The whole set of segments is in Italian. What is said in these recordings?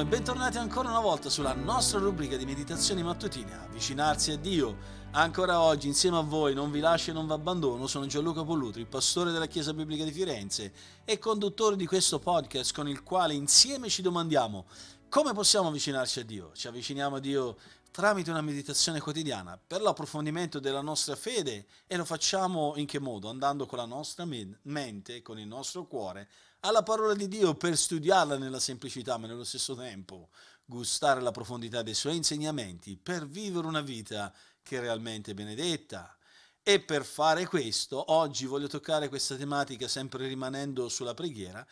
e bentornati ancora una volta sulla nostra rubrica di meditazioni mattutine, avvicinarsi a Dio. Ancora oggi insieme a voi non vi lascio e non vi abbandono, sono Gianluca Pollutri, pastore della Chiesa Biblica di Firenze e conduttore di questo podcast con il quale insieme ci domandiamo come possiamo avvicinarci a Dio. Ci avviciniamo a Dio tramite una meditazione quotidiana per l'approfondimento della nostra fede e lo facciamo in che modo? Andando con la nostra mente, con il nostro cuore alla parola di Dio per studiarla nella semplicità, ma nello stesso tempo gustare la profondità dei suoi insegnamenti per vivere una vita che è realmente benedetta. E per fare questo, oggi voglio toccare questa tematica sempre rimanendo sulla preghiera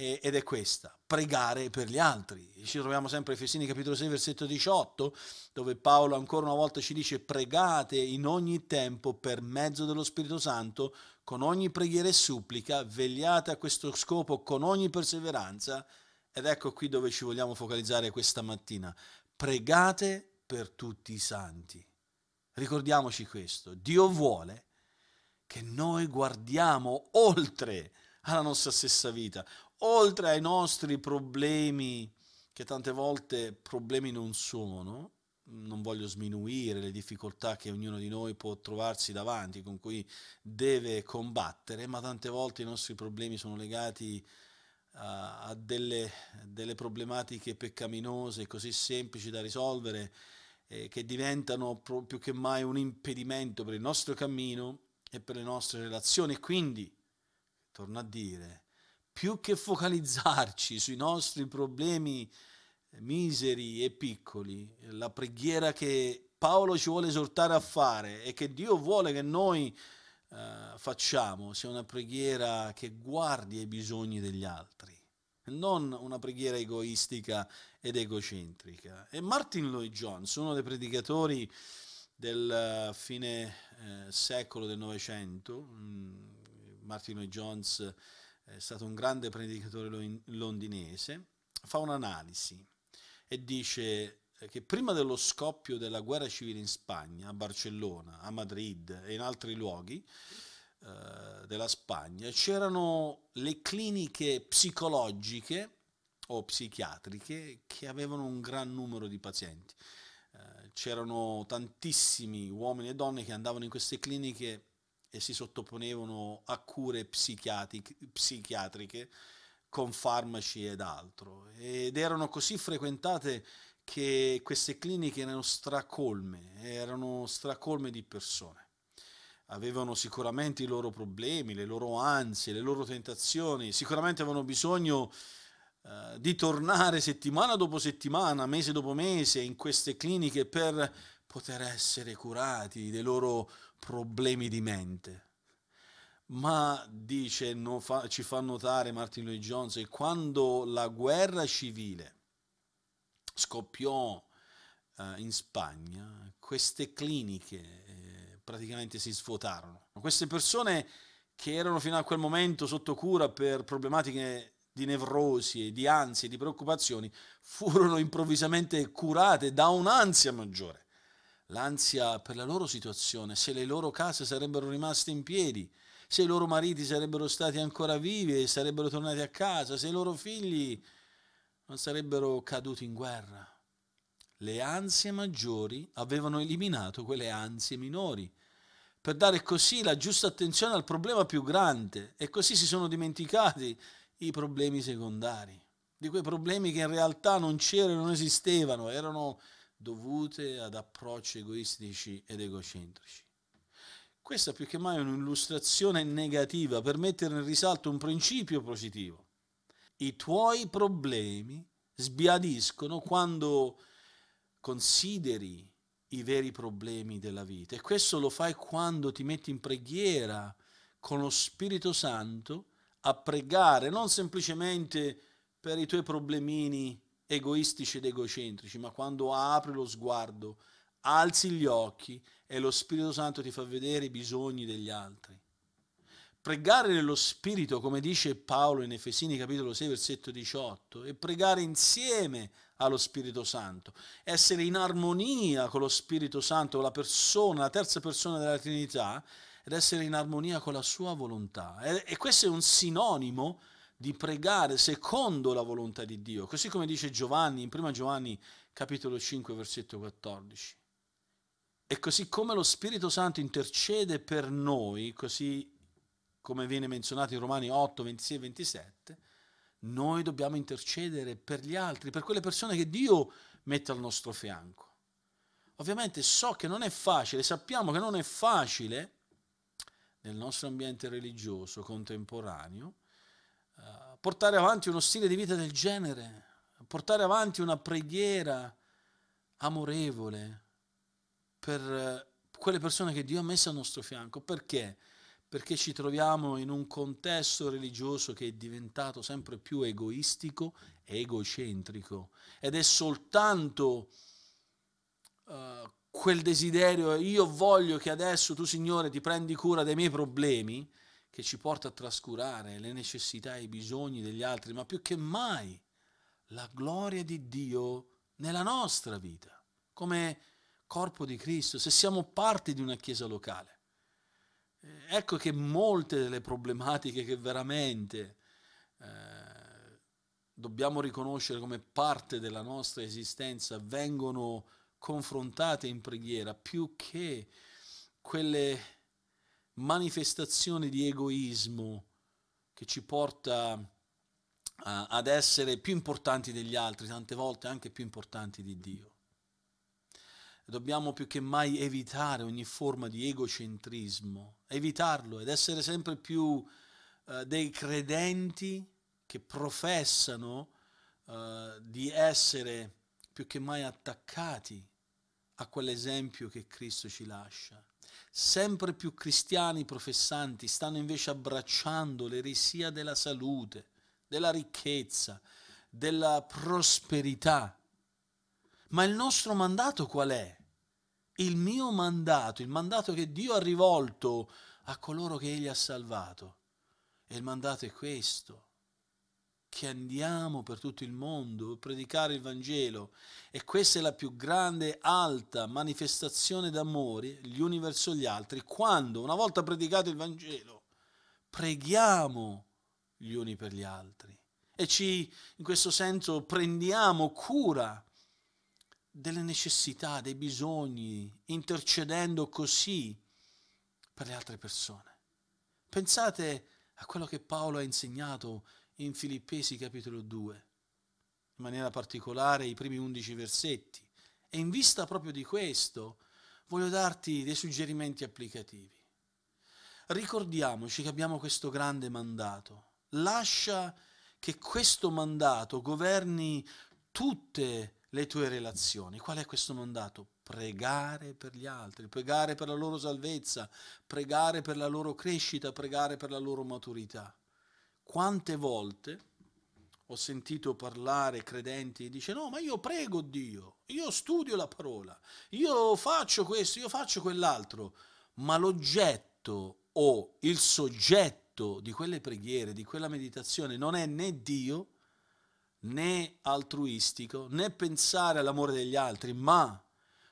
ed è questa, pregare per gli altri. Ci troviamo sempre a Efesini capitolo 6 versetto 18, dove Paolo ancora una volta ci dice pregate in ogni tempo per mezzo dello Spirito Santo, con ogni preghiera e supplica, vegliate a questo scopo con ogni perseveranza. Ed ecco qui dove ci vogliamo focalizzare questa mattina. Pregate per tutti i santi. Ricordiamoci questo, Dio vuole che noi guardiamo oltre alla nostra stessa vita, oltre ai nostri problemi, che tante volte problemi non sono, non voglio sminuire le difficoltà che ognuno di noi può trovarsi davanti, con cui deve combattere, ma tante volte i nostri problemi sono legati a, a delle, delle, problematiche peccaminose così semplici da risolvere, eh, che diventano più che mai un impedimento per il nostro cammino e per le nostre relazioni. Quindi, torno a dire, più che focalizzarci sui nostri problemi miseri e piccoli, la preghiera che Paolo ci vuole esortare a fare e che Dio vuole che noi eh, facciamo sia una preghiera che guardi ai bisogni degli altri, non una preghiera egoistica ed egocentrica. E Martin Lloyd Jones, uno dei predicatori del fine eh, secolo del Novecento, mm, Martin Lloyd Jones è stato un grande predicatore londinese, fa un'analisi e dice che prima dello scoppio della guerra civile in Spagna, a Barcellona, a Madrid e in altri luoghi eh, della Spagna, c'erano le cliniche psicologiche o psichiatriche che avevano un gran numero di pazienti. Eh, c'erano tantissimi uomini e donne che andavano in queste cliniche e si sottoponevano a cure psichiatriche con farmaci ed altro. Ed erano così frequentate che queste cliniche erano stracolme, erano stracolme di persone. Avevano sicuramente i loro problemi, le loro ansie, le loro tentazioni, sicuramente avevano bisogno uh, di tornare settimana dopo settimana, mese dopo mese in queste cliniche per poter essere curati dei loro problemi di mente. Ma dice, no, fa, ci fa notare Martin Lloyd Jones, che quando la guerra civile scoppiò eh, in Spagna, queste cliniche eh, praticamente si svuotarono. Queste persone che erano fino a quel momento sotto cura per problematiche di nevrosi, di ansie, di preoccupazioni, furono improvvisamente curate da un'ansia maggiore l'ansia per la loro situazione, se le loro case sarebbero rimaste in piedi, se i loro mariti sarebbero stati ancora vivi e sarebbero tornati a casa, se i loro figli non sarebbero caduti in guerra. Le ansie maggiori avevano eliminato quelle ansie minori, per dare così la giusta attenzione al problema più grande e così si sono dimenticati i problemi secondari, di quei problemi che in realtà non c'erano, non esistevano, erano dovute ad approcci egoistici ed egocentrici. Questa più che mai è un'illustrazione negativa per mettere in risalto un principio positivo. I tuoi problemi sbiadiscono quando consideri i veri problemi della vita e questo lo fai quando ti metti in preghiera con lo Spirito Santo a pregare non semplicemente per i tuoi problemini egoistici ed egocentrici, ma quando apri lo sguardo, alzi gli occhi e lo Spirito Santo ti fa vedere i bisogni degli altri. Pregare nello Spirito, come dice Paolo in Efesini capitolo 6 versetto 18, e pregare insieme allo Spirito Santo, essere in armonia con lo Spirito Santo, la persona, la terza persona della Trinità, ed essere in armonia con la sua volontà. E, questo è un sinonimo di pregare secondo la volontà di Dio, così come dice Giovanni in 1 Giovanni capitolo 5 versetto 14. E così come lo Spirito Santo intercede per noi, così come viene menzionato in Romani 8, 26 e 27, noi dobbiamo intercedere per gli altri, per quelle persone che Dio mette al nostro fianco. Ovviamente so che non è facile, sappiamo che non è facile nel nostro ambiente religioso contemporaneo uh, portare avanti uno stile di vita del genere, portare avanti una preghiera amorevole per uh, quelle persone che Dio ha messo al nostro fianco. Perché? Perché ci troviamo in un contesto religioso che è diventato sempre più egoistico egocentrico ed è soltanto uh, quel desiderio, io voglio che adesso tu Signore ti prendi cura dei miei problemi, che ci porta a trascurare le necessità e i bisogni degli altri, ma più che mai la gloria di Dio nella nostra vita, come corpo di Cristo, se siamo parte di una chiesa locale. Eh, ecco che molte delle problematiche che veramente eh, dobbiamo riconoscere come parte della nostra esistenza vengono confrontate in preghiera più che quelle manifestazioni di egoismo che ci porta a, ad essere più importanti degli altri, tante volte anche più importanti di Dio. Dobbiamo più che mai evitare ogni forma di egocentrismo, evitarlo ed essere sempre più uh, dei credenti che professano uh, di essere più che mai attaccati a quell'esempio che Cristo ci lascia. Sempre più cristiani professanti stanno invece abbracciando l'eresia della salute, della ricchezza, della prosperità. Ma il nostro mandato qual è? Il mio mandato, il mandato che Dio ha rivolto a coloro che Egli ha salvato. E il mandato è questo che andiamo per tutto il mondo a predicare il Vangelo e questa è la più grande, alta manifestazione d'amore gli uni verso gli altri, quando una volta predicato il Vangelo preghiamo gli uni per gli altri e ci in questo senso prendiamo cura delle necessità, dei bisogni, intercedendo così per le altre persone. Pensate a quello che Paolo ha insegnato in Filippesi capitolo 2, in maniera particolare i primi undici versetti. E in vista proprio di questo voglio darti dei suggerimenti applicativi. Ricordiamoci che abbiamo questo grande mandato. Lascia che questo mandato governi tutte le tue relazioni. Qual è questo mandato? Pregare per gli altri, pregare per la loro salvezza, pregare per la loro crescita, pregare per la loro maturità. Quante volte ho sentito parlare credenti e dice no, ma io prego Dio, io studio la parola, io faccio questo, io faccio quell'altro, ma l'oggetto o il soggetto di quelle preghiere, di quella meditazione non è né Dio, né altruistico, né pensare all'amore degli altri, ma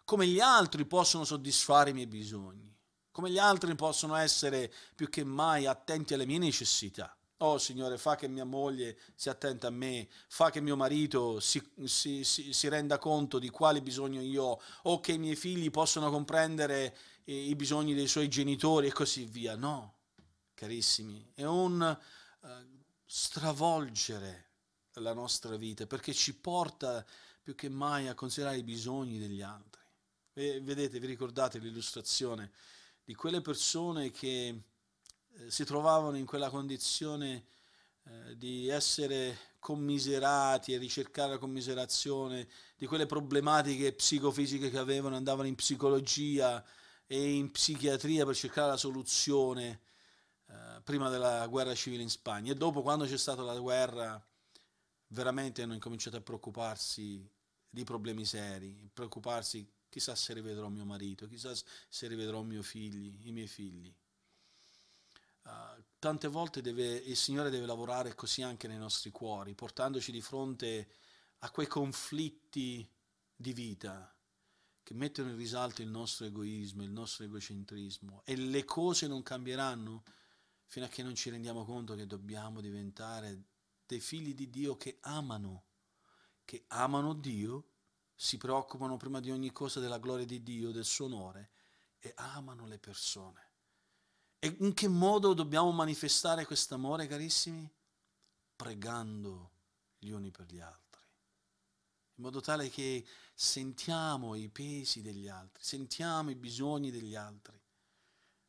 come gli altri possono soddisfare i miei bisogni, come gli altri possono essere più che mai attenti alle mie necessità. Oh Signore, fa che mia moglie sia attenta a me, fa che mio marito si, si, si, si renda conto di quale bisogno io ho, o che i miei figli possano comprendere i, i bisogni dei suoi genitori e così via. No, carissimi, è un uh, stravolgere la nostra vita perché ci porta più che mai a considerare i bisogni degli altri. E vedete, vi ricordate l'illustrazione di quelle persone che eh, si trovavano in quella condizione eh, di essere commiserati e ricercare la commiserazione di quelle problematiche psicofisiche che avevano, andavano in psicologia e in psichiatria per cercare la soluzione eh, prima della guerra civile in Spagna e dopo quando c'è stata la guerra veramente hanno incominciato a preoccuparsi di problemi seri, preoccuparsi chissà se rivedrò mio marito, chissà se rivedrò mio figli, i miei figli. Uh, tante volte deve, il Signore deve lavorare così anche nei nostri cuori, portandoci di fronte a quei conflitti di vita che mettono in risalto il nostro egoismo, il nostro egocentrismo e le cose non cambieranno fino a che non ci rendiamo conto che dobbiamo diventare dei figli di Dio che amano, che amano Dio, si preoccupano prima di ogni cosa della gloria di Dio, del suo onore e amano le persone. E in che modo dobbiamo manifestare questo amore, carissimi? Pregando gli uni per gli altri in modo tale che sentiamo i pesi degli altri, sentiamo i bisogni degli altri.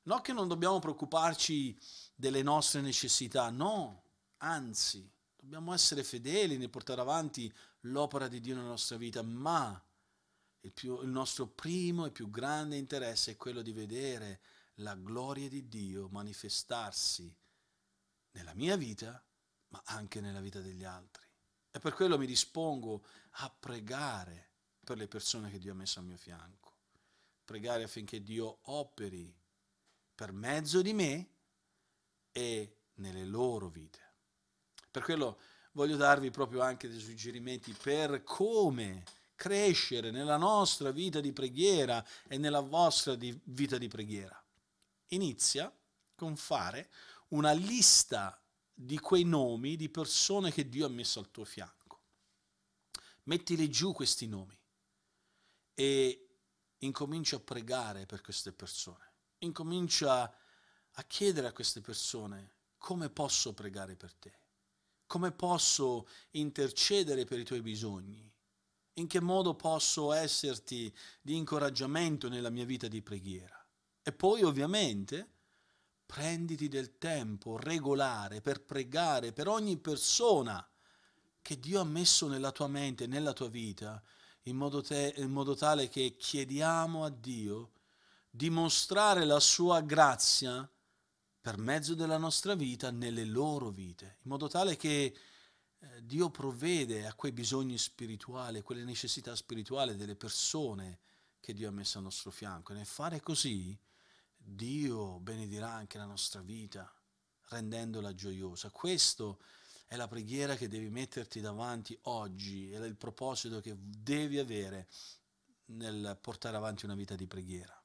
Non che non dobbiamo preoccuparci delle nostre necessità, no, anzi, dobbiamo essere fedeli nel portare avanti l'opera di Dio nella nostra vita, ma il, più, il nostro primo e più grande interesse è quello di vedere la gloria di Dio manifestarsi nella mia vita, ma anche nella vita degli altri. E per quello mi dispongo a pregare per le persone che Dio ha messo al mio fianco. Pregare affinché Dio operi per mezzo di me e nelle loro vite. Per quello voglio darvi proprio anche dei suggerimenti per come crescere nella nostra vita di preghiera e nella vostra di vita di preghiera. Inizia con fare una lista di quei nomi di persone che Dio ha messo al tuo fianco. Mettili giù questi nomi e incomincia a pregare per queste persone. Incomincia a chiedere a queste persone come posso pregare per te, come posso intercedere per i tuoi bisogni, in che modo posso esserti di incoraggiamento nella mia vita di preghiera. E poi ovviamente prenditi del tempo regolare per pregare per ogni persona che Dio ha messo nella tua mente, nella tua vita, in modo, te, in modo tale che chiediamo a Dio di mostrare la sua grazia per mezzo della nostra vita nelle loro vite, in modo tale che eh, Dio provvede a quei bisogni spirituali, a quelle necessità spirituali delle persone che Dio ha messo al nostro fianco. E nel fare così Dio benedirà anche la nostra vita rendendola gioiosa. Questo è la preghiera che devi metterti davanti oggi, è il proposito che devi avere nel portare avanti una vita di preghiera.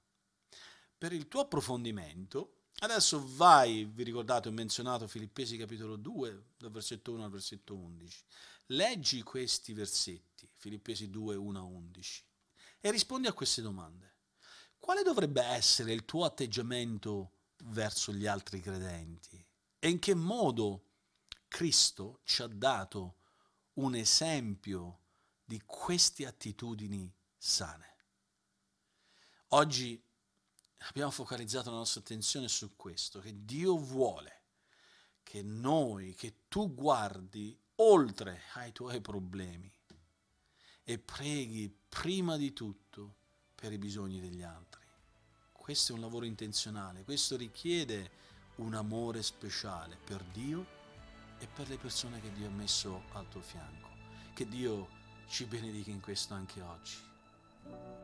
Per il tuo approfondimento, adesso vai, vi ricordate, ho menzionato Filippesi capitolo 2, dal versetto 1 al versetto 11. Leggi questi versetti, Filippesi 2, 1 a 11, e rispondi a queste domande quale dovrebbe essere il tuo atteggiamento verso gli altri credenti? E in che modo Cristo ci ha dato un esempio di queste attitudini sane? Oggi abbiamo focalizzato la nostra attenzione su questo, che Dio vuole che noi, che tu guardi oltre ai tuoi problemi e preghi prima di tutto per i bisogni degli altri. Questo è un lavoro intenzionale, questo richiede un amore speciale per Dio e per le persone che Dio ha messo al tuo fianco. Che Dio ci benedica in questo anche oggi.